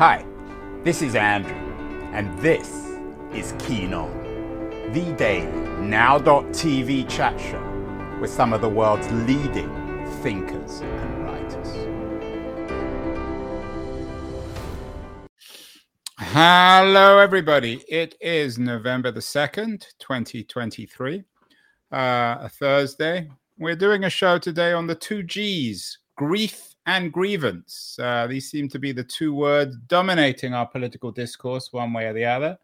Hi, this is Andrew, and this is Keen On, the daily now.tv chat show with some of the world's leading thinkers and writers. Hello, everybody. It is November the 2nd, 2023, uh, a Thursday. We're doing a show today on the two G's grief and grievance. Uh, these seem to be the two words dominating our political discourse, one way or the other.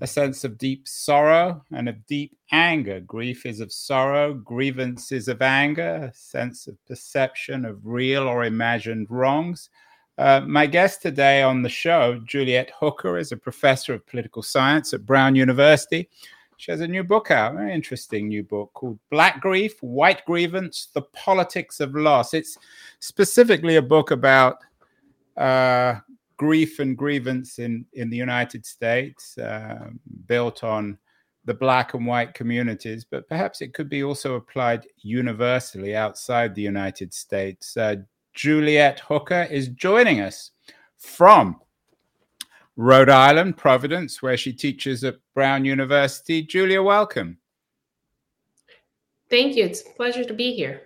A sense of deep sorrow and of deep anger. Grief is of sorrow, grievance is of anger, a sense of perception of real or imagined wrongs. Uh, my guest today on the show, Juliet Hooker, is a professor of political science at Brown University. She has a new book out, very interesting new book called Black Grief, White Grievance, The Politics of Loss. It's specifically a book about uh, grief and grievance in, in the United States, uh, built on the black and white communities, but perhaps it could be also applied universally outside the United States. Uh, Juliet Hooker is joining us from Rhode Island, Providence, where she teaches at Brown University. Julia, welcome. Thank you. It's a pleasure to be here.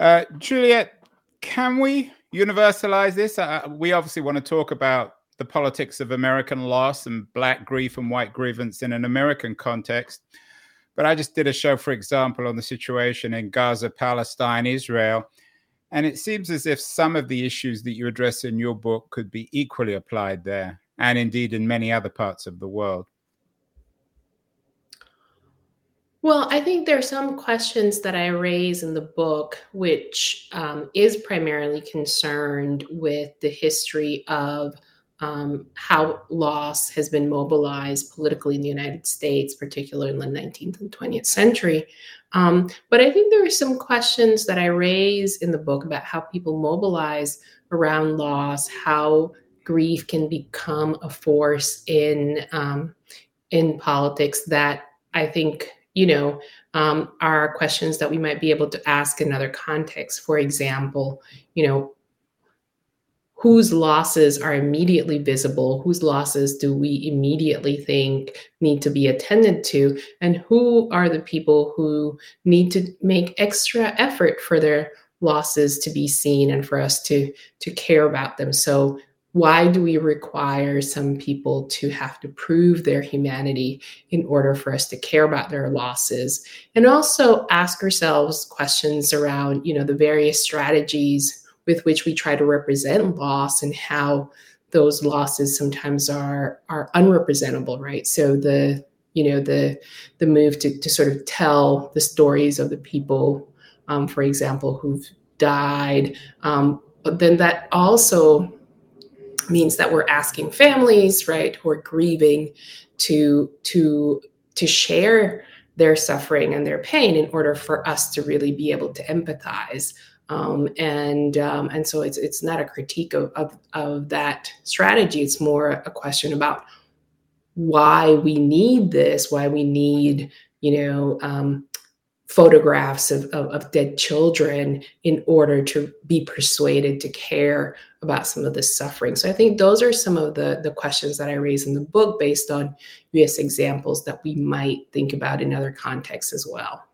Uh, Juliet, can we universalize this? Uh, we obviously want to talk about the politics of American loss and black grief and white grievance in an American context. But I just did a show, for example, on the situation in Gaza, Palestine, Israel. And it seems as if some of the issues that you address in your book could be equally applied there and indeed in many other parts of the world? Well, I think there are some questions that I raise in the book, which um, is primarily concerned with the history of um, how loss has been mobilized politically in the United States, particularly in the 19th and 20th century. Um, but I think there are some questions that I raise in the book about how people mobilize around loss, how grief can become a force in um, in politics that I think you know um, are questions that we might be able to ask in other contexts. For example, you know, whose losses are immediately visible? Whose losses do we immediately think need to be attended to? And who are the people who need to make extra effort for their losses to be seen and for us to to care about them? So why do we require some people to have to prove their humanity in order for us to care about their losses? And also ask ourselves questions around you know the various strategies with which we try to represent loss and how those losses sometimes are are unrepresentable right? So the you know the the move to, to sort of tell the stories of the people um, for example who've died um, but then that also means that we're asking families, right, who are grieving to to to share their suffering and their pain in order for us to really be able to empathize. Um, and um, and so it's it's not a critique of, of of that strategy. It's more a question about why we need this, why we need you know um, photographs of, of, of, dead children in order to be persuaded to care about some of the suffering. So I think those are some of the, the questions that I raise in the book based on US examples that we might think about in other contexts as well.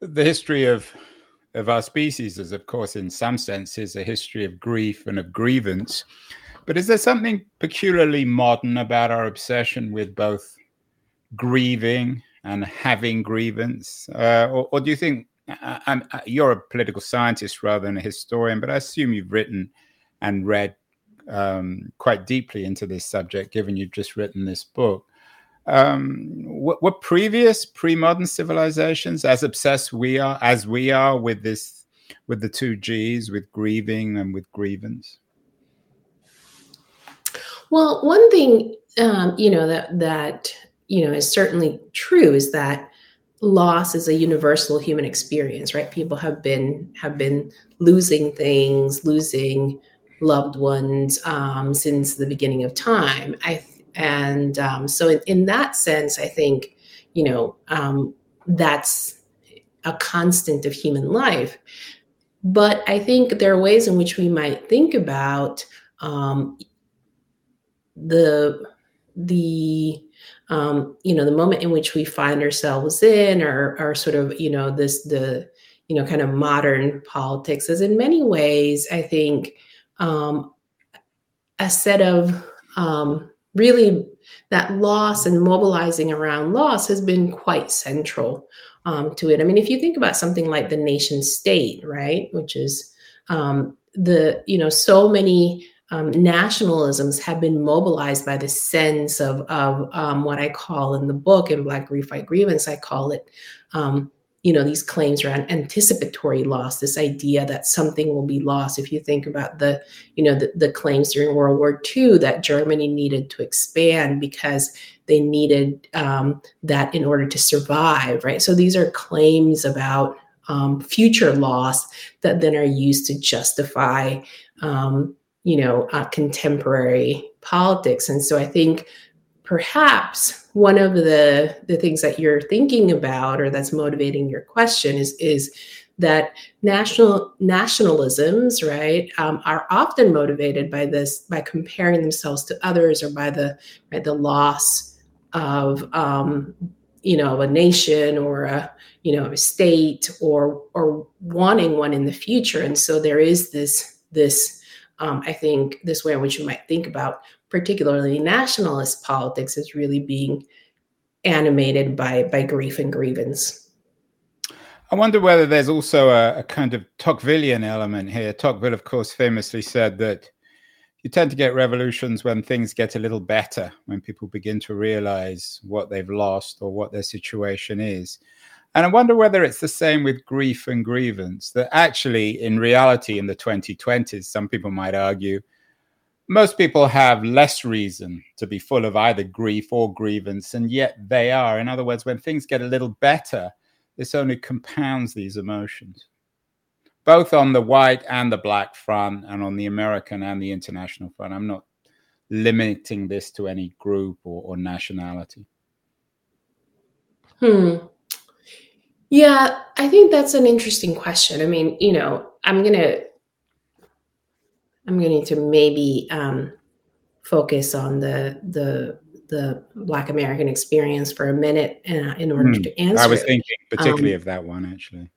The history of of our species is, of course, in some senses, a history of grief and of grievance. But is there something peculiarly modern about our obsession with both grieving and having grievance? Uh, or, or, do you think uh, uh, you're a political scientist rather than a historian, but I assume you've written and read um, quite deeply into this subject, given you've just written this book. Um, what, what previous pre-modern civilizations, as obsessed we are as we are with this, with the two G's, with grieving and with grievance? Well, one thing um, you know that that you know is certainly true is that loss is a universal human experience right? People have been have been losing things losing loved ones um, since the beginning of time. I and um, so in, in, that sense i think you know um, that's a constant of human life. But I think there are ways in which we might think about um, the the um, you know the moment in which we find ourselves in, or or sort of you know this the you know kind of modern politics is in many ways I think um, a set of um, really that loss and mobilizing around loss has been quite central um, to it. I mean, if you think about something like the nation state, right, which is um, the, you know, so many um, nationalisms have been mobilized by the sense of, of um, what I call in the book, in Black Grief, White Grievance, I call it um, you know these claims around anticipatory loss this idea that something will be lost. If you think about the you know the, the claims during world war ii that germany needed to expand because they needed um, that in order to survive right? So these are claims about um, future loss that then are used to justify um, you know uh, contemporary politics. And so i think perhaps one of the the things that you're thinking about or that's motivating your question is is that national nationalisms right um, are often motivated by this by comparing themselves to others or by the by the loss of um, you know a nation or a you know a state or or wanting one in the future. And so there is this this um, i think this way in which you might think about particularly nationalist politics, is really being animated by by grief and grievance. I wonder whether there's also a, a, kind of Tocquevillian element here. Tocqueville, of course, famously said that you tend to get revolutions when things get a little better, when people begin to realize what they've lost or what their situation is. And I wonder whether it's the same with grief and grievance, that actually, in reality, in the 2020s, some people might argue, most people have less reason to be full of either grief or grievance, and yet they are. In other words, when things get a little better, this only compounds these emotions, both on the white and the black front, and on the American and the international front. I'm not limiting this to any group or, or nationality. Hmm. Yeah, I think that's an interesting question. I mean, you know, I'm going to I'm going to maybe um, focus on the the the Black American experience for a minute uh, in order mm. to answer. I was thinking particularly um, of that one actually.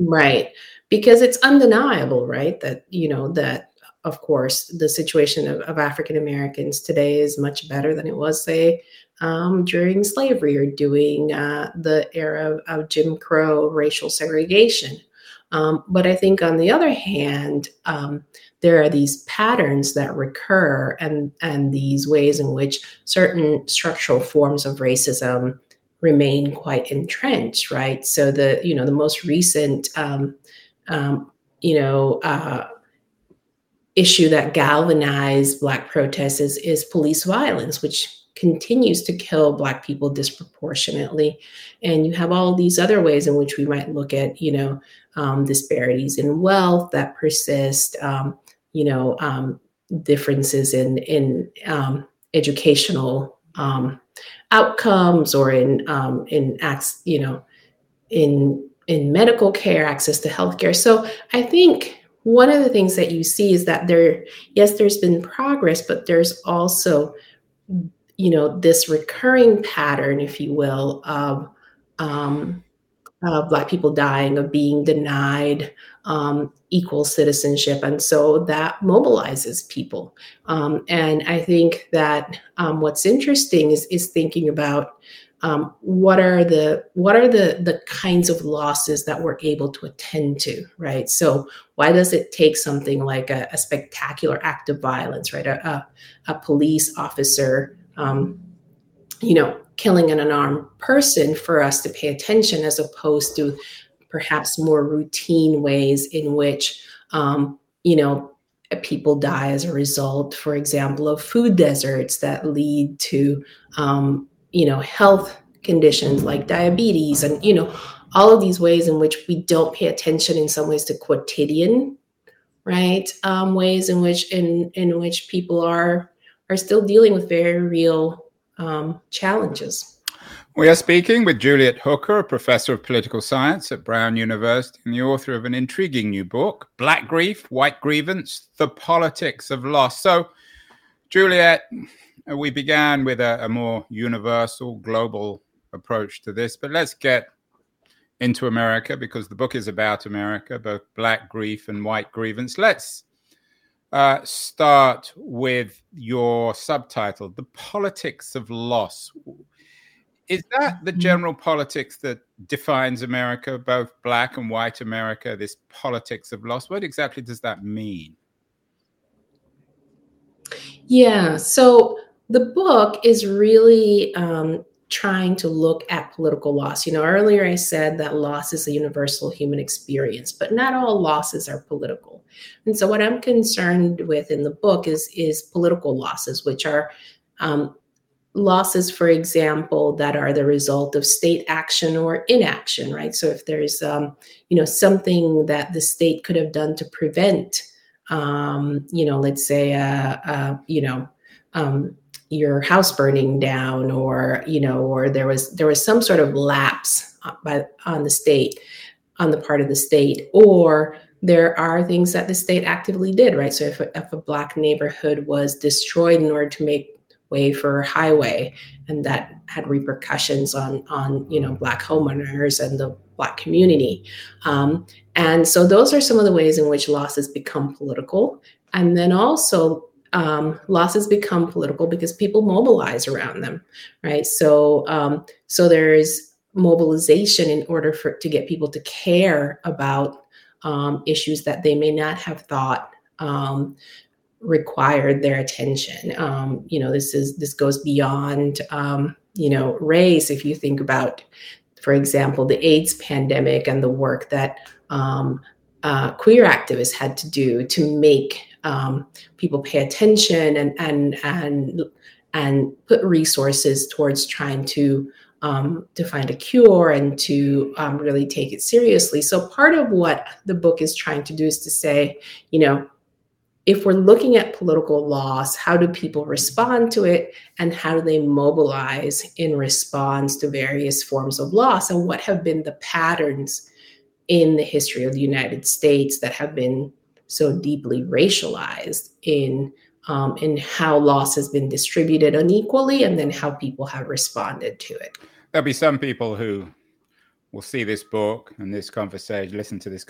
Right, because it's undeniable, right, that you know that of course the situation of, of African Americans today is much better than it was, say, um, during slavery or during uh, the era of, Jim Crow racial segregation. Um, but I think on the other hand, um, there are these patterns that recur and, and these ways in which certain structural forms of racism remain quite entrenched, right? So the, you know, the most recent, um, um, you know, uh, issue that galvanized Black protests is, is police violence, which continues to kill Black people disproportionately. And you have all these other ways in which we might look at, you know, um, disparities in wealth that persist, um, you know, um, differences in in um, educational um, outcomes or in um, in acts, you know, in in medical care, access to healthcare. So I think one of the things that you see is that there, yes, there's been progress, but there's also, you know, this recurring pattern, if you will, of um, uh, Black people dying, of being denied um, equal citizenship. And so that mobilizes people. Um, and I think that um, what's interesting is, is thinking about um, what are the what are the the kinds of losses that we're able to attend to right so why does it take something like a, a spectacular act of violence right a, a, a police officer um, you know killing an unarmed person for us to pay attention as opposed to perhaps more routine ways in which um, you know people die as a result for example of food deserts that lead to um, you know health conditions like diabetes and you know all of these ways in which we don't pay attention in some ways to quotidian right um, ways in which in in which people are are still dealing with very real um, challenges We are speaking with Juliet Hooker, a professor of political science at Brown University and the author of an intriguing new book, Black Grief, White Grievance The Politics of Loss. So, Juliet, we began with a, a more universal, global approach to this, but let's get into America because the book is about America, both Black Grief and White Grievance. Let's uh, start with your subtitle, The Politics of Loss. Is that the mm-hmm. general politics that defines America, both black and white America, this politics of loss? What exactly does that mean? Yeah, so the book is really um, trying to look at political loss. You know, earlier I said that loss is a universal human experience, but not all losses are political. And so what I'm concerned with in the book is is political losses, which are um, losses, for example, that are the result of state action or inaction, right? So if there's, um, you know, something that the state could have done to prevent, um, you know, let's say, uh, uh, you know, um, your house burning down, or you know, or there was there was some sort of lapse by on the state, on the part of the state, or there are things that the state actively did, right? So if a, if a black neighborhood was destroyed in order to make way for a highway and that had repercussions on on you know black homeowners and the black community um, and so those are some of the ways in which losses become political and then also um, losses become political because people mobilize around them right so um, so there's mobilization in order for to get people to care about um, issues that they may not have thought um, required their attention. Um, you know, this is this goes beyond um, you know race. If you think about, for example, the AIDS pandemic and the work that um, uh, queer activists had to do to make um, people pay attention and and and and put resources towards trying to um, to find a cure and to um, really take it seriously. So part of what the book is trying to do is to say, you know, if we're looking at political loss, how do people respond to it and how do they mobilize in response to various forms of loss? And what have been the patterns in the history of the United States that have been so deeply racialized in um, in how loss has been distributed unequally and then how people have responded to it. There'll be some people who will see this book and this conversation, listen to this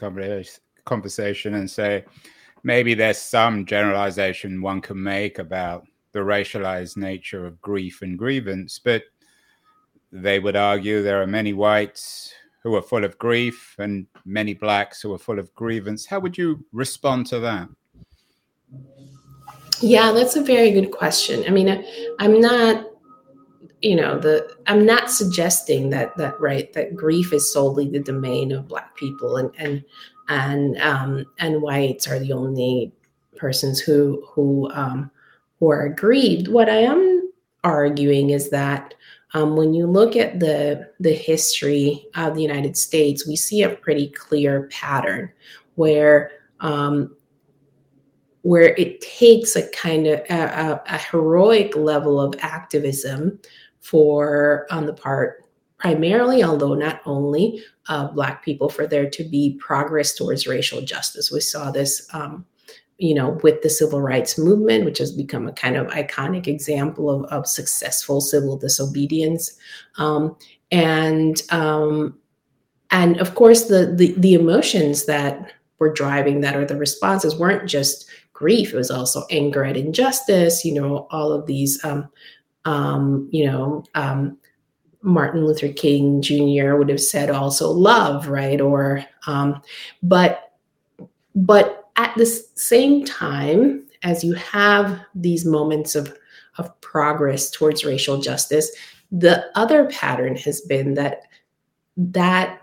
conversation and say, maybe there's some generalization one can make about the racialized nature of grief and grievance, but they would argue there are many whites who are full of grief and many blacks who are full of grievance. How would you respond to that? Yeah, that's a very good question. I mean, I'm not you know the i'm not suggesting that that right that grief is solely the domain of black people and and and um, and whites are the only persons who who um, who are aggrieved. What I am arguing is that um, when you look at the the history of the United States, we see a pretty clear pattern where um, where it takes a kind of a, a, heroic level of activism for on the part primarily, although not only, of Black people for there to be progress towards racial justice. We saw this, um, you know, with the civil rights movement, which has become a kind of iconic example of, of successful civil disobedience. Um, and um, and of course, the, the the emotions that were driving that or the responses weren't just grief; it was also anger at injustice. You know, all of these, um, um, you know um, Martin Luther King Jr. would have said also love, right? Or, um, but, but at the same time, as you have these moments of, of progress towards racial justice, the other pattern has been that that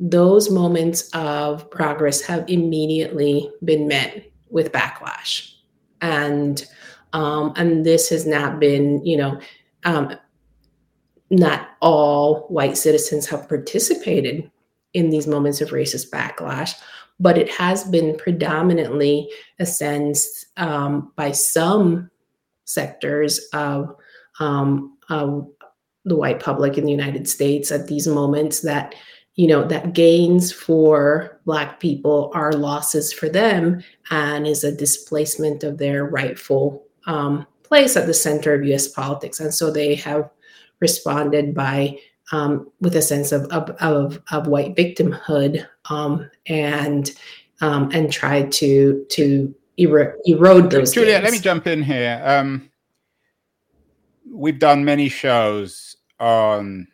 those moments of progress have immediately been met with backlash, and um, and this has not been, you know, um, not all white citizens have participated in these moments of racist backlash, but it has been predominantly a sense um, by some sectors of, um, of, the white public in the United States at these moments that you know that gains for black people are losses for them and is a displacement of their rightful um, place at the center of U.S. politics, and so they have responded by um, with a sense of of, of, of white victimhood um, and um, and tried to to erode, erode those. Julia, let me jump in here. Um, we've done many shows on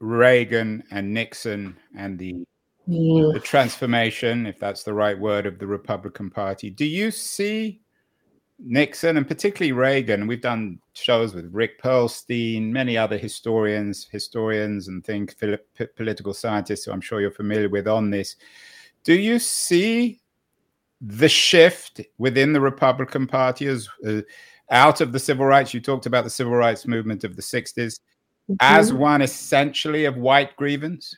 Reagan and Nixon and the yeah. the transformation, if that's the right word, of the Republican Party. Do you see Nixon and particularly Reagan? We've done shows with Rick Perlstein, many other historians, historians, and think political scientists who I'm sure you're familiar with on this. Do you see the shift within the Republican Party as uh, out of the civil rights? You talked about the civil rights movement of the 60s mm-hmm. as one essentially of white grievance.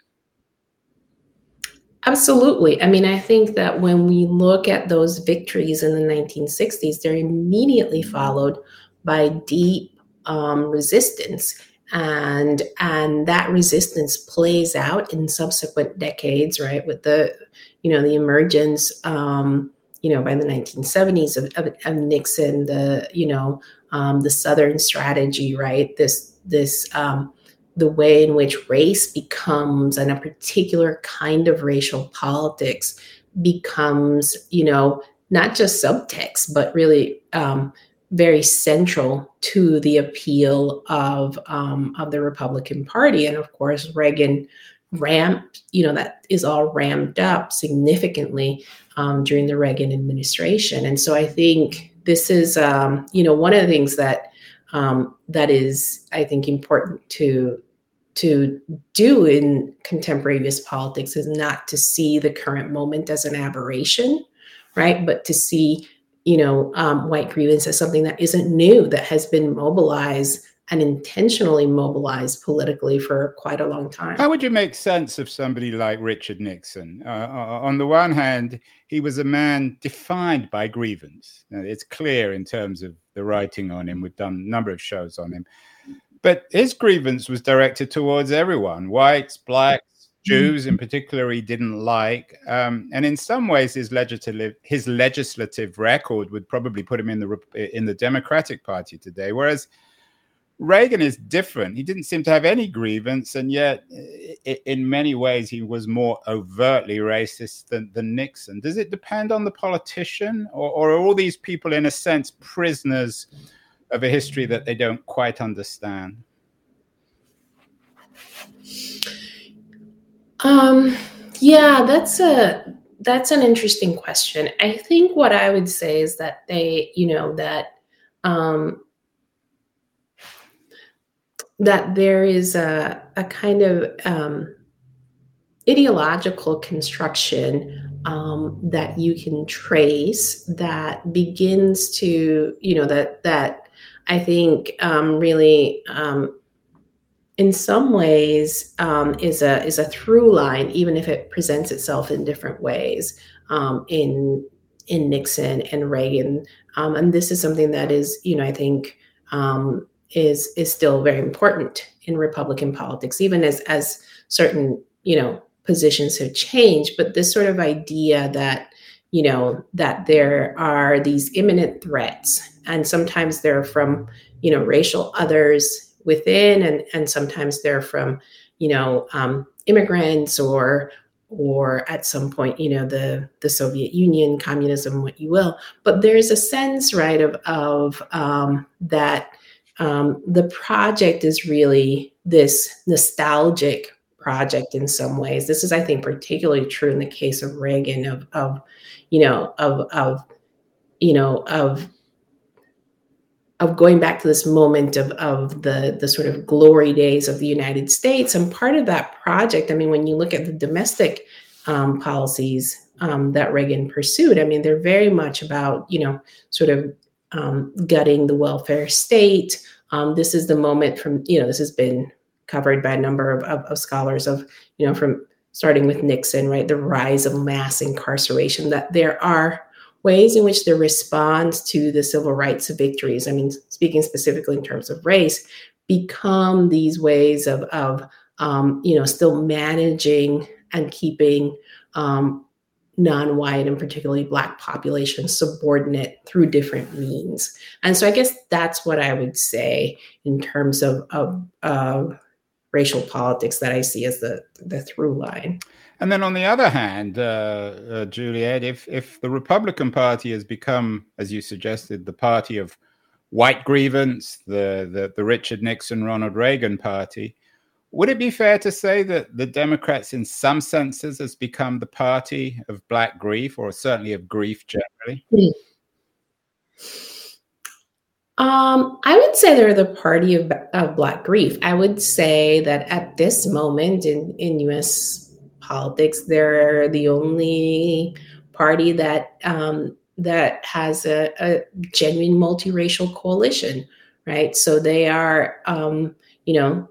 Absolutely. I mean, I think that when we look at those victories in the 1960s, they're immediately followed by deep um, resistance. And and that resistance plays out in subsequent decades, right? With the, you know, the emergence, um, you know, by the 1970s of, of, of Nixon, the, you know, um, the Southern strategy, right? This this um, the way in which race becomes and a particular kind of racial politics becomes, you know, not just subtext, but really um, very central to the appeal of um, of the Republican Party. And of course, Reagan ramped, you know, that is all ramped up significantly um, during the Reagan administration. And so I think this is, um, you know, one of the things that um, that is, I think, important to to do in contemporary US politics is not to see the current moment as an aberration, right? But to see, you know, um, white grievance as something that isn't new, that has been mobilized and intentionally mobilized politically for quite a long time. How would you make sense of somebody like Richard Nixon? Uh, uh on the one hand, he was a man defined by grievance. Now, it's clear in terms of the writing on him. We've done a number of shows on him. But his grievance was directed towards everyone whites, blacks, Jews in particular, he didn't like. Um, and in some ways, his legislative, his legislative record would probably put him in the, in the Democratic Party today. Whereas Reagan is different. He didn't seem to have any grievance, and yet, in many ways, he was more overtly racist than, than Nixon. Does it depend on the politician, or, or, are all these people, in a sense, prisoners of a history that they don't quite understand? Um, yeah, that's a that's an interesting question. I think what I would say is that they, you know, that um, that there is a, a kind of um, ideological construction um, that you can trace that begins to, you know, that that I think um, really, um, in some ways, um, is a is a through line, even if it presents itself in different ways um, in in Nixon and Reagan. Um, and this is something that is, you know, I think is is still very important in Republican politics, even as as certain you know positions have changed. But this sort of idea that you know that there are these imminent threats, and sometimes they're from you know racial others within, and and sometimes they're from you know um, immigrants or or at some point you know the the soviet union communism what you will but there's a sense right of of um, that um, the project is really this nostalgic project in some ways. This is, I think, particularly true in the case of Reagan, of, of you know, of, of, you know, of, of going back to this moment of, of the, the sort of glory days of the United States. And part of that project, I mean, when you look at the domestic um, policies um, that Reagan pursued, I mean, they're very much about, you know, sort of um, gutting the welfare state. Um, this is the moment from, you know, this has been covered by a number of, of, of, scholars of, you know, from starting with Nixon, right, the rise of mass incarceration, that there are ways in which the response to the civil rights victories, I mean, speaking specifically in terms of race, become these ways of, of um, you know, still managing and keeping um, non-white and particularly black populations subordinate through different means. And so i guess that's what i would say in terms of, of, of racial politics that i see as the, the through line and then on the other hand uh, uh, juliet if, if the republican party has become as you suggested the party of white grievance the, the, the richard nixon ronald reagan party would it be fair to say that the Democrats, in some senses, has become the party of black grief, or certainly of grief generally? Um, I would say they're the party of, of black grief. I would say that at this moment in, in U.S. politics, they're the only party that um, that has a, a, genuine multiracial coalition, right? So they are, um, you know,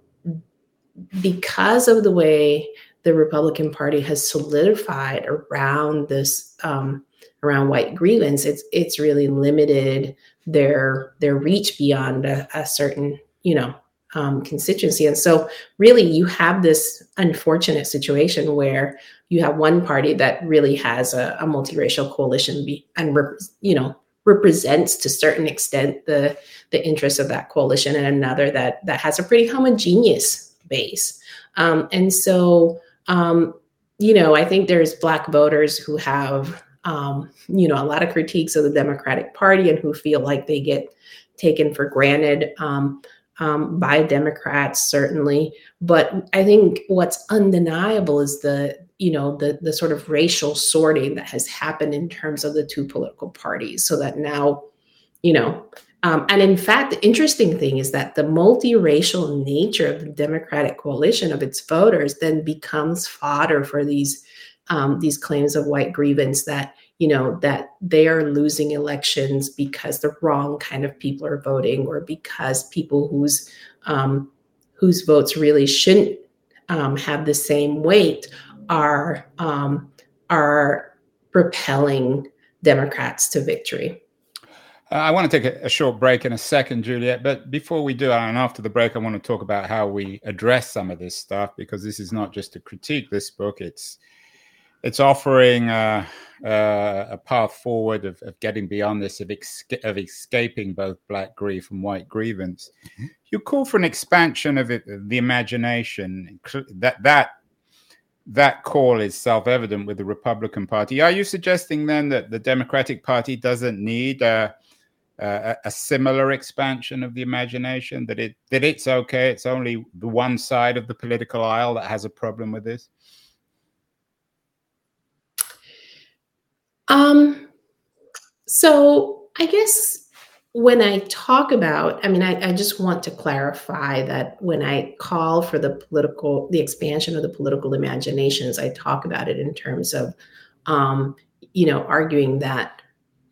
because of the way the Republican Party has solidified around this um, around white grievance, it's it's really limited their their reach beyond a, a certain you know um, constituency. And so, really, you have this unfortunate situation where you have one party that really has a, a multiracial coalition be, and rep, you know represents to certain extent the the interests of that coalition, and another that that has a pretty homogeneous base. Um, and so, um, you know, I think there's Black voters who have, um, you know, a lot of critiques of the Democratic Party and who feel like they get taken for granted um, um, by Democrats, certainly. But I think what's undeniable is the, you know, the the sort of racial sorting that has happened in terms of the two political parties, so that now, you know, um, and in fact, the interesting thing is that the multiracial nature of the Democratic coalition of its voters then becomes fodder for these um, these claims of white grievance that you know that they are losing elections because the wrong kind of people are voting or because people whose um, whose votes really shouldn't um, have the same weight are um, are propelling Democrats to victory. Uh, I want to take a, a, short break in a second, Juliet. But before we do, and after the break, I want to talk about how we address some of this stuff because this is not just to critique this book; it's it's offering uh, uh, a path forward of, of, getting beyond this, of, of, escaping both black grief and white grievance. Mm-hmm. You call for an expansion of it, the imagination. That that that call is self-evident with the Republican Party. Are you suggesting then that the Democratic Party doesn't need a uh, a similar expansion of the imagination that it that it's okay it's only the one side of the political aisle that has a problem with this um so i guess when i talk about i mean I, I just want to clarify that when i call for the political the expansion of the political imaginations i talk about it in terms of um you know arguing that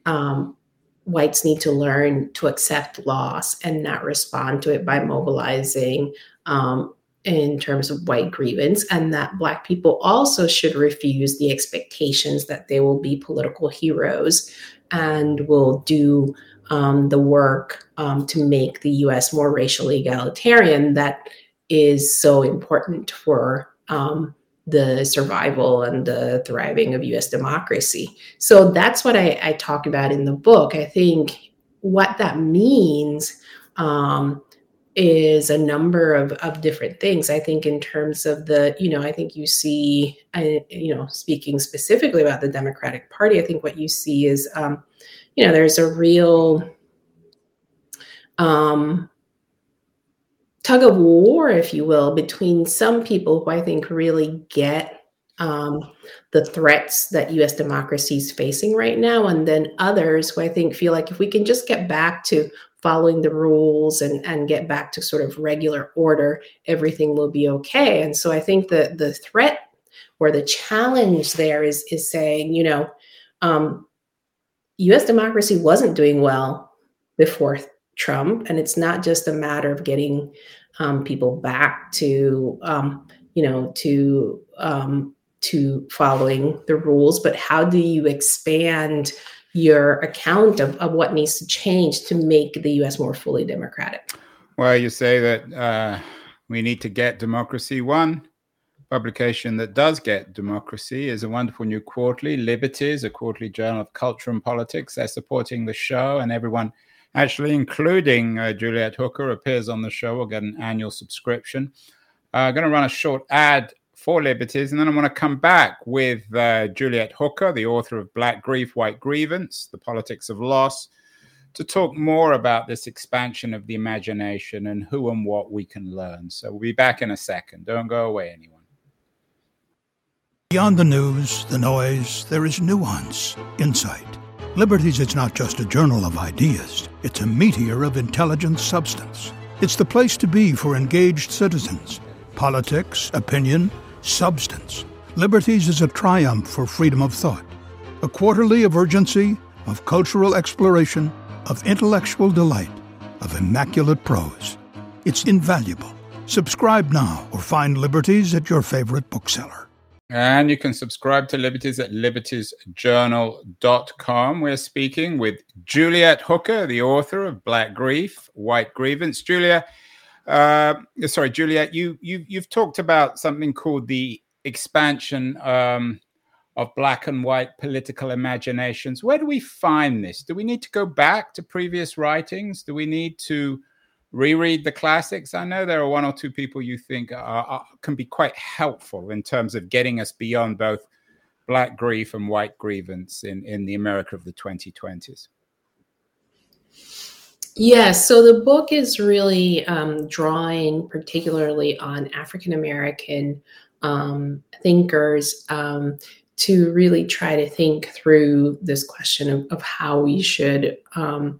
um, whites need to learn to accept loss and not respond to it by mobilizing um, in terms of white grievance, and that Black people also should refuse the expectations that they will be political heroes and will do um, the work um, to make the US more racially egalitarian that is so important for um, the survival and the thriving of US democracy. So that's what I, I talk about in the book. I think what that means um, is a number of, of different things. I think, in terms of the, you know, I think you see, uh, you know, speaking specifically about the Democratic Party, I think what you see is, um, you know, there's a real, um, tug of war, if you will, between some people who I think really get um, the threats that US democracy is facing right now, and then others who I think feel like if we can just get back to following the rules and, and get back to sort of regular order, everything will be okay. And so I think that the threat or the challenge there is is saying, you know, um, US democracy wasn't doing well before Trump. And it's not just a matter of getting um, people back to, um, you know, to um, to following the rules, but how do you expand your account of, of what needs to change to make the U.S. more fully democratic? Well, you say that uh, we need to get democracy. One publication that does get democracy is a wonderful new quarterly, Liberties, a quarterly journal of culture and politics. They're supporting the show, and everyone, actually, including uh, Juliet Hooker, appears on the show. Will get an annual subscription. I'm uh, going to run a short ad for Liberties, and then I want to come back with uh, Juliet Hooker, the author of Black Grief, White Grievance, The Politics of Loss to talk more about this expansion of the imagination and who and what we can learn. So we'll be back in a second. Don't go away, anyone. Beyond the news, the noise, there is nuance, insight. Liberties is not just a journal of ideas, it's a meteor of intelligent substance. It's the place to be for engaged citizens. Politics, opinion, substance. Liberties is a triumph for freedom of thought, a quarterly of urgency, of cultural exploration of intellectual delight, of immaculate prose. It's invaluable. Subscribe now or find Liberties at your favorite bookseller. And you can subscribe to Liberties at libertiesjournal.com. We're speaking with Juliet Hooker, the author of Black Grief, White Grievance. Julia, uh, sorry, Juliet, you, you, you've talked about something called the expansion um, of black and white political imaginations. Where do we find this? Do we need to go back to previous writings? Do we need to reread the classics? I know there are one or two people you think are, are, can be quite helpful in terms of getting us beyond both black grief and white grievance in, in the America of the 2020s. Yes, so the book is really um, drawing particularly on African American um, thinkers um, to really try to think through this question of, of how we should um,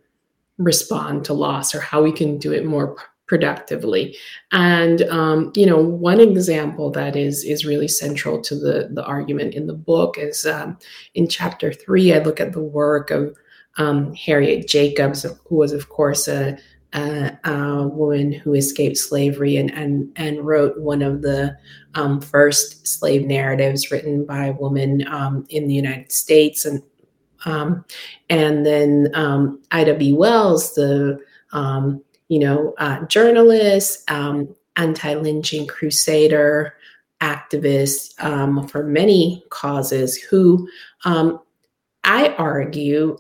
respond to loss or how we can do it more productively. And um, you know one example that is is really central to the the argument in the book is um, in chapter three i look at the work of um, harriet jacobs who was of course a a, a woman who escaped slavery and and and wrote one of the um, first slave narratives written by a woman um, in the United States, and um, and then um, Ida B. Wells, the um, you know uh, journalist, anti-lynching crusader, activist for many causes, who I argue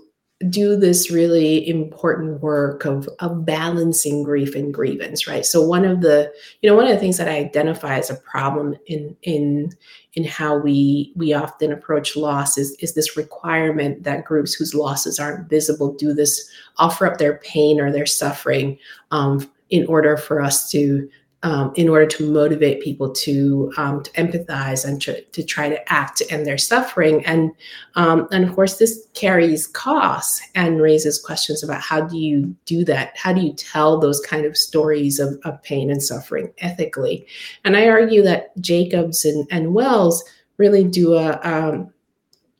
do this really important work of, of balancing grief and grievance right? So one of the you know one of the things that i identify as a problem in in in how we we often approach loss is is this requirement that groups whose losses aren't visible do this offer up their pain or their suffering um, in order for us to um, in order to motivate people to um, to empathize and to, to try to act end their suffering. And um, and of course this carries costs and raises questions about how do you do that? How do you tell those kind of stories of, of pain and suffering ethically? And i argue that jacobs and, and wells really do a um,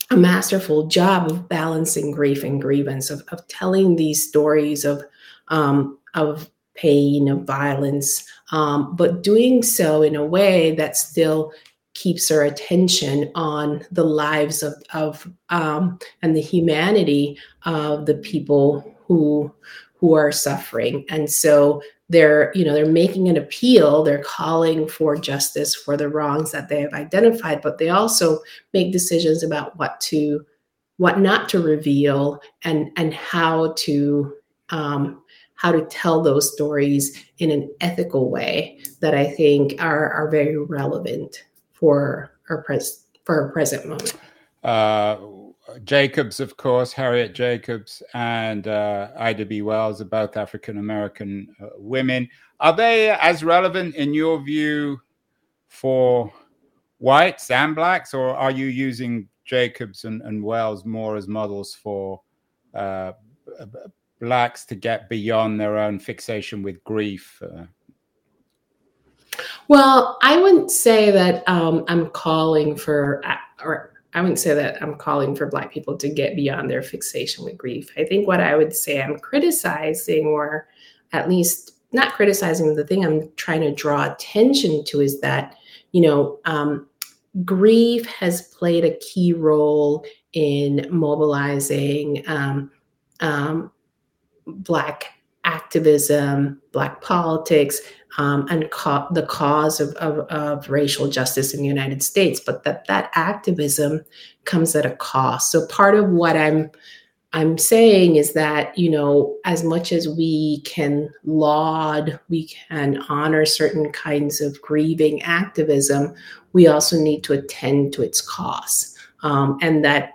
a masterful job of balancing grief and grievance of, of telling these stories of um, of pain of violence um, but doing so in a way that still keeps our attention on the lives of, of um, and the humanity of the people who who are suffering. And so they're you know they're making an appeal they're calling for justice for the wrongs that they have identified but they also make decisions about what to what not to reveal and and how to um, how to tell those stories in an ethical way that I think are, are very relevant for our pres- for our present moment. Uh, Jacobs, of course, Harriet Jacobs and uh, Ida B. Wells are both African American uh, women. Are they as relevant in your view for whites and blacks, or are you using Jacobs and, and Wells more as models for uh, blacks to get beyond their own fixation with grief? Uh, well, I wouldn't say that um, I'm calling for, uh, or I wouldn't say that I'm calling for Black people to get beyond their fixation with grief. I think what I would say I'm criticizing, or at least not criticizing, the thing I'm trying to draw attention to is that, you know, um, grief has played a key role in mobilizing um, um, Black activism, Black politics, um, and co- the cause of, of, of, racial justice in the United States, but that that activism comes at a cost. So part of what I'm I'm saying is that you know as much as we can laud, we can honor certain kinds of grieving activism, we also need to attend to its costs, um, and that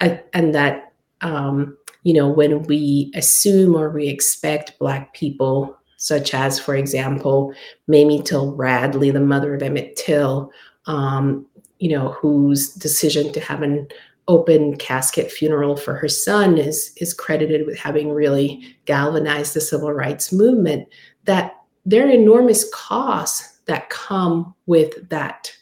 uh, and that um, you know when we assume or we expect Black people such as, for example, Mamie Till Bradley, the mother of Emmett Till, um, you know, whose decision to have an open casket funeral for her son is is credited with having really galvanized the civil rights movement. That there are enormous costs that come with that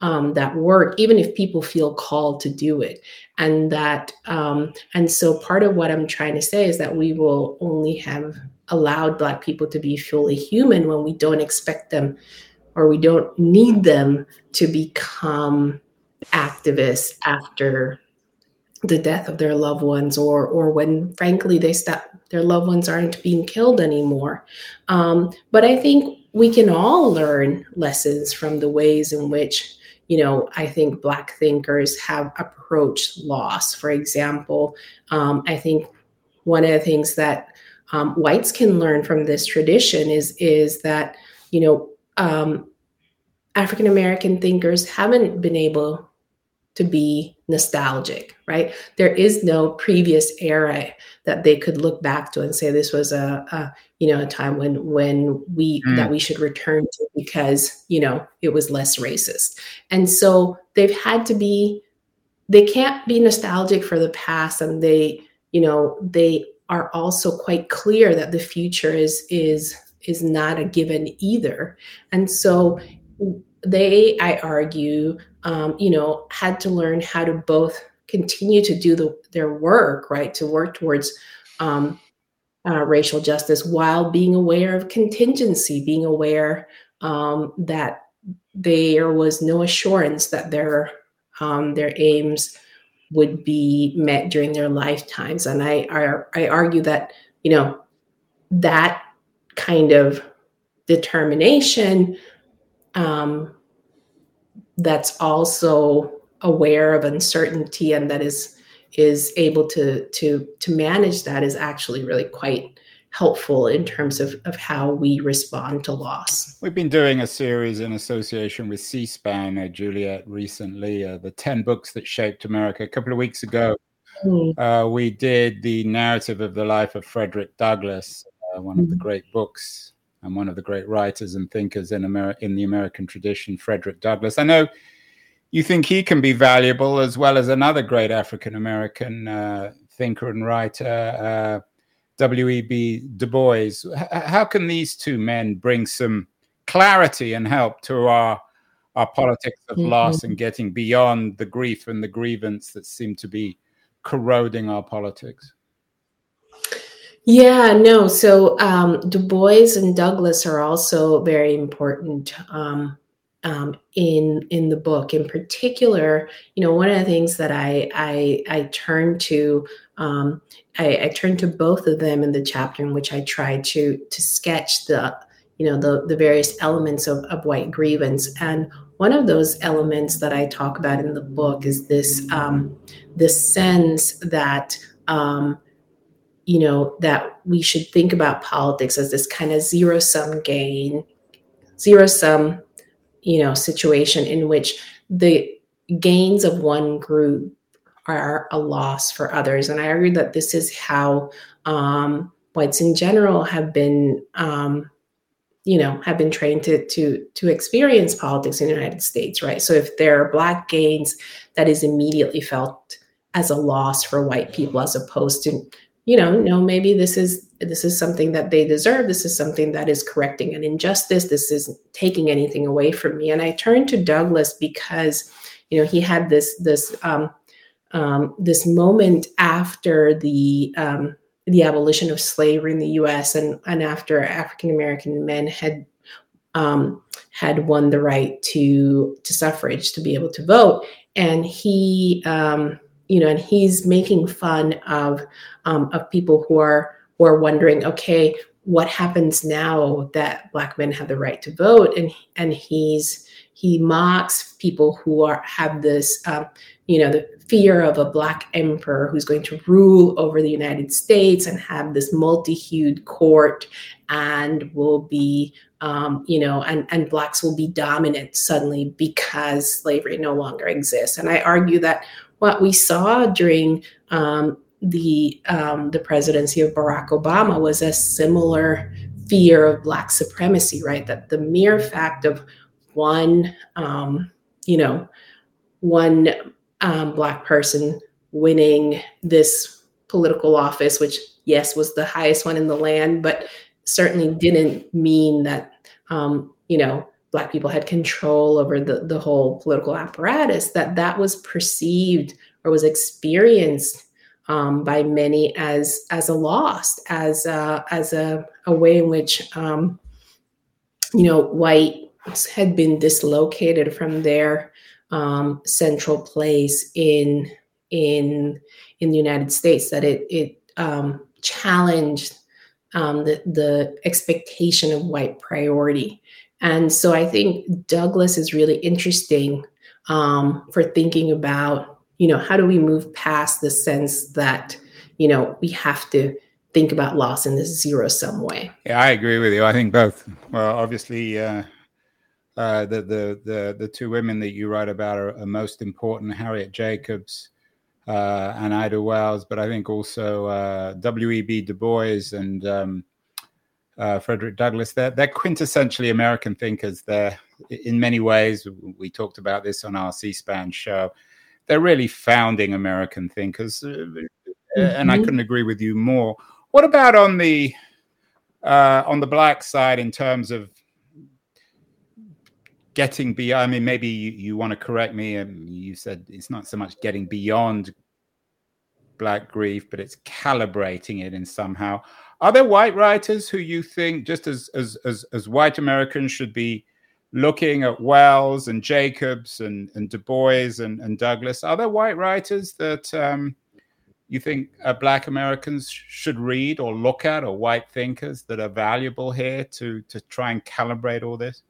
um, that work, even if people feel called to do it. And that, um, and so part of what I'm trying to say is that we will only have allowed Black people to be fully human when we don't expect them or we don't need them to become activists after the death of their loved ones or or when frankly they stop their loved ones aren't being killed anymore um, but i think we can all learn lessons from the ways in which you know, I think Black thinkers have approached loss. For example, um, I think one of the things that um, whites can learn from this tradition is is that you know um, African American thinkers haven't been able to be nostalgic, right? There is no previous era that they could look back to and say this was a, a you know a time when when we mm. that we should return to because you know it was less racist. And so they've had to be they can't be nostalgic for the past and they you know they are also quite clear that the future is is is not a given either. And so they, I argue, um, you know, had to learn how to both continue to do the, their work, right, to work towards um, uh, racial justice while being aware of contingency, being aware um, that there was no assurance that their um, their aims would be met during their lifetimes. And I, I, I argue that you know that kind of determination um, that's also aware of uncertainty and that is is able to to to manage that is actually really quite helpful in terms of, of how we respond to loss. We've been doing a series in association with C-SPAN, uh, Juliet, recently, uh, the 10 books that shaped America. A couple of weeks ago, mm. uh, we did the narrative of the life of Frederick Douglass, uh, one mm. of the hmm. great books and one of the great writers and thinkers in America in the American tradition, Frederick Douglass. I know you think he can be valuable as well as another great African American uh, thinker and writer, uh, W.E.B. Du Bois. H- how can these two men bring some clarity and help to our our politics of mm-hmm. loss and getting beyond the grief and the grievance that seem to be corroding our politics? Yeah, no. So um, Du Bois and Douglass are also very important um, um, in in the book. In particular, you know, one of the things that I I, I turn to um, I, I turn to both of them in the chapter in which I try to to sketch the you know the the various elements of, of white grievance and one of those elements that I talk about in the book is this um, this sense that um, you know, that we should think about politics as this kind of zero sum gain, zero sum, you know, situation in which the gains of one group are a loss for others. And I argue that this is how um, whites in general have been, um, you know, have been trained to to to experience politics in the United States, right? So if there are black gains, that is immediately felt as a loss for white people, as opposed to you know no maybe this is this is something that they deserve. This is something that is correcting an injustice. This isn't taking anything away from me. And i turned to Douglass because you know he had this this um, um, this moment after the um, the abolition of slavery in the U.S. and and after African American men had um, had won the right to to suffrage to be able to vote, and he um, you know, and he's making fun of um, of people who are who are wondering, okay, what happens now that black men have the right to vote? And and he's he mocks people who are have this um, you know the fear of a black emperor who's going to rule over the united states and have this multi-hued court and will be um, you know and and blacks will be dominant suddenly because slavery no longer exists. And i argue that what we saw during um, the um, the presidency of Barack Obama was a similar fear of black supremacy, right? That the mere fact of one, um, you know, one um, black person winning this political office, which yes was the highest one in the land, but certainly didn't mean that um, you know black people had control over the the whole political apparatus. That that was perceived or was experienced um, by many as as a loss, as a, as a, a way in which um, you know whites had been dislocated from their um, central place in in in the United States. That it it um, challenged um, the the expectation of white priority. And so I think Douglass is really interesting um, for thinking about you know, how do we move past the sense that, you know, we have to think about loss in this zero sum way? Yeah, I agree with you. I think both. Well, obviously, uh, uh, the, the the the two women that you write about are, are most important: Harriet Jacobs uh, and Ida Wells, but I think also uh, W.E.B. Du Bois and um, uh, Frederick Douglass. They're they're quintessentially American thinkers. They're in many ways. We talked about this on our C-SPAN show they're really founding American thinkers, mm-hmm. and I mm-hmm. couldn't agree with you more. What about on the uh, on the black side in terms of getting beyond? I mean, maybe you, you want to correct me, and you said it's not so much getting beyond black grief, but it's calibrating it in somehow. Are there white writers who you think, just as as as, as white Americans, should be looking at Wells and Jacobs and, and Du Bois and, and Douglass, are there white writers that um, you think uh, Black Americans should read or look at, or white thinkers that are valuable here to to try and calibrate all this?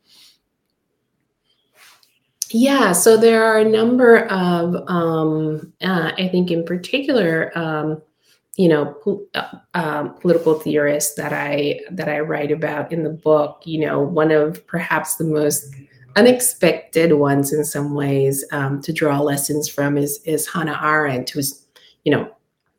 Yeah, so there are a number of, um, uh, I think, in particular, um, you know po- uh, um, political theorists that I that I write about in the book. You know, one of perhaps the most unexpected ones in some ways um, to draw lessons from is is Hannah Arendt, who's you know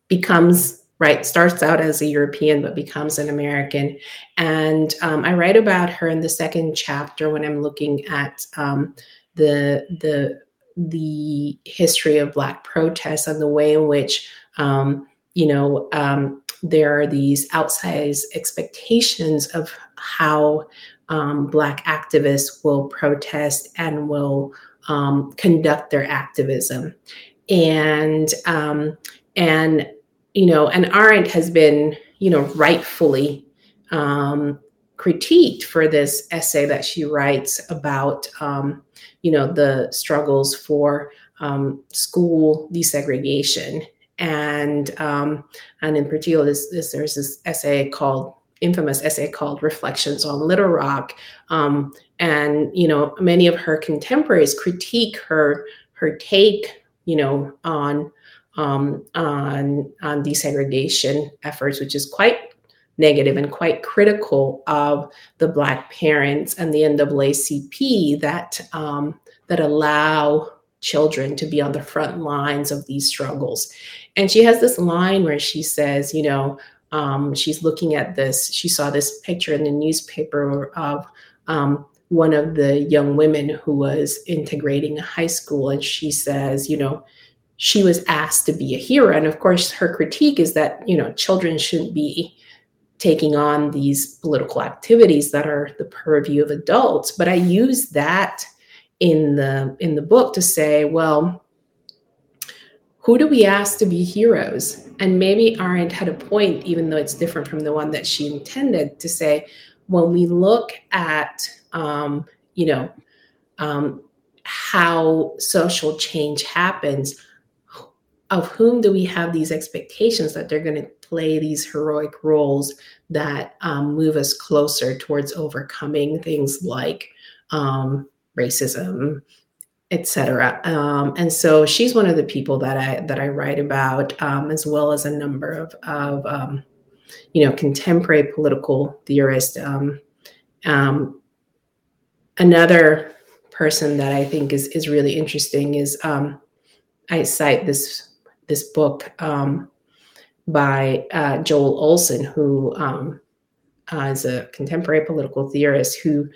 becomes right starts out as a European but becomes an American, and um, I write about her in the second chapter when I'm looking at um, the the the history of Black protests and the way in which um, you know, um, there are these outsized expectations of how um, Black activists will protest and will um, conduct their activism, and um, and you know, and Arendt has been you know rightfully um, critiqued for this essay that she writes about um, you know the struggles for school desegregation and um, and in particular, this, this, there's this essay called infamous essay called Reflections on Little Rock, um, and you know many of her contemporaries critique her her take, you know, on um, on on desegregation efforts, which is quite negative and quite critical of the Black parents and the NAACP that um, that allow children to be on the front lines of these struggles. And she has this line where she says, you know, um, she's looking at this, she saw this picture in the newspaper of um, one of the young women who was integrating a high school. And she says, you know, she was asked to be a hero. And of course, her critique is that, you know, children shouldn't be taking on these political activities that are the purview of adults. But I use that in the in the book to say, well, who do we ask to be heroes? And maybe Arendt had a point, even though it's different from the one that she intended, to say, when we look at, um, you know, um, how social change happens, of whom do we have these expectations that they're going to play these heroic roles that um, move us closer towards overcoming things like um, racism, etc. Um, and so she's one of the people that I that I write about, um, as well as a number of of um, you know contemporary political theorists. Um, um, another person that I think is is really interesting is um, I cite this this book by uh, Joel Olson, who uh, is a contemporary political theorist who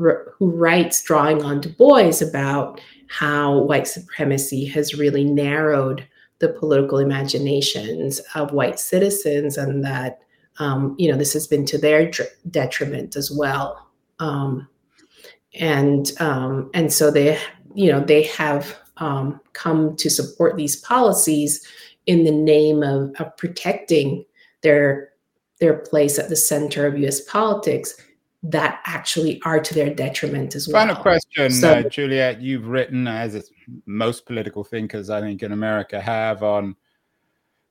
who writes drawing on Du Bois about how white supremacy has really narrowed the political imaginations of white citizens and that um, you know this has been to their detriment as well um, and um, and so they you know they have um, come to support these policies in the name of, of protecting their their place at the center of U.S. politics that actually are to their detriment as well. Final question, so, uh, Juliet. You've written, as most political thinkers, I think, in America have on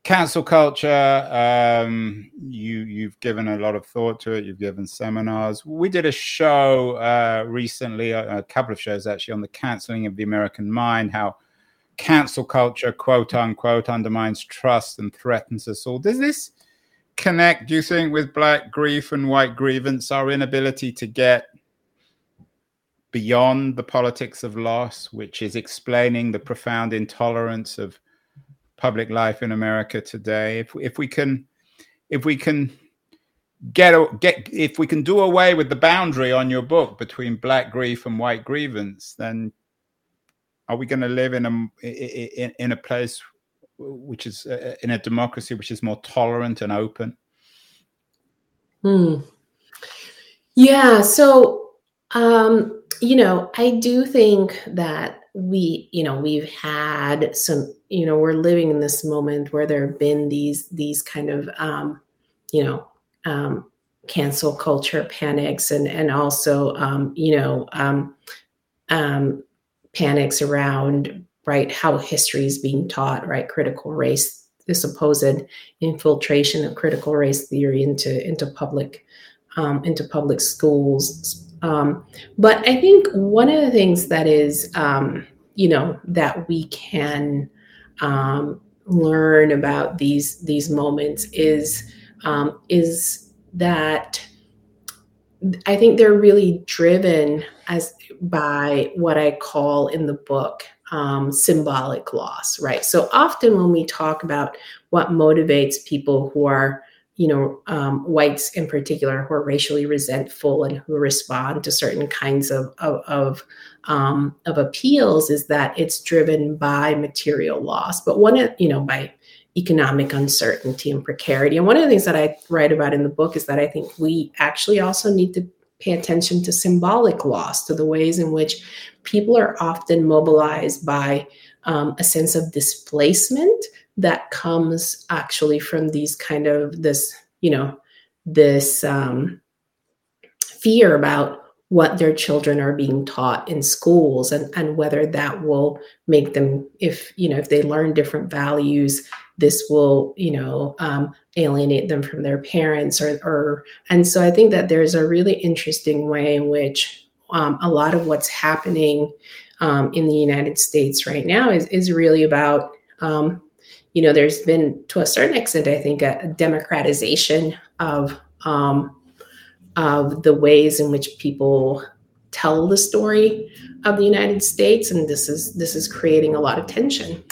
cancel culture. Um, you you've given a lot of thought to it. You've given seminars. We did a show uh, recently, a, a, couple of shows actually, on the canceling of the American mind. How cancel culture, quote unquote, undermines trust and threatens us all. Does this connect, do you think, with black grief and white grievance, our inability to get beyond the politics of loss, which is explaining the profound intolerance of public life in America today? If if we can if we can get get if we can do away with the boundary on your book between black grief and white grievance, then are we going to live in a in, in a place which is uh, in a democracy which is more tolerant and open? Hmm. Yeah. So, um, you know, I do think that we, you know, we've had some, you know, we're living in this moment where there have been these these kind of, um, you know, um, cancel culture panics and and also, um, you know, um, um, panics around right? How history is being taught right? Critical race the supposed infiltration of critical race theory into into public um, into public schools. Um, but i think one of the things that is um, you know that we can um, learn about these these moments is um, is that I think they're really driven as by what I call in the book um, symbolic loss, right? So often when we talk about what motivates people who are, you know, um, whites in particular, who are racially resentful and who respond to certain kinds of of of, um, of appeals, is that it's driven by material loss. But one, you know, by economic uncertainty and precarity. And one of the things that I write about in the book is that I think we actually also need to pay attention to symbolic loss, to the ways in which people are often mobilized by um, a sense of displacement that comes actually from these kind of this, you know, this um, fear about what their children are being taught in schools and, and whether that will make them if you know if they learn different values this will you know um, alienate them from their parents or, or and so i think that there's a really interesting way in which um, a lot of what's happening um, in the united states right now is, is really about um, you know there's been to a certain extent i think a, a democratization of um, of the ways in which people tell the story of the united states. And this is this is creating a lot of tension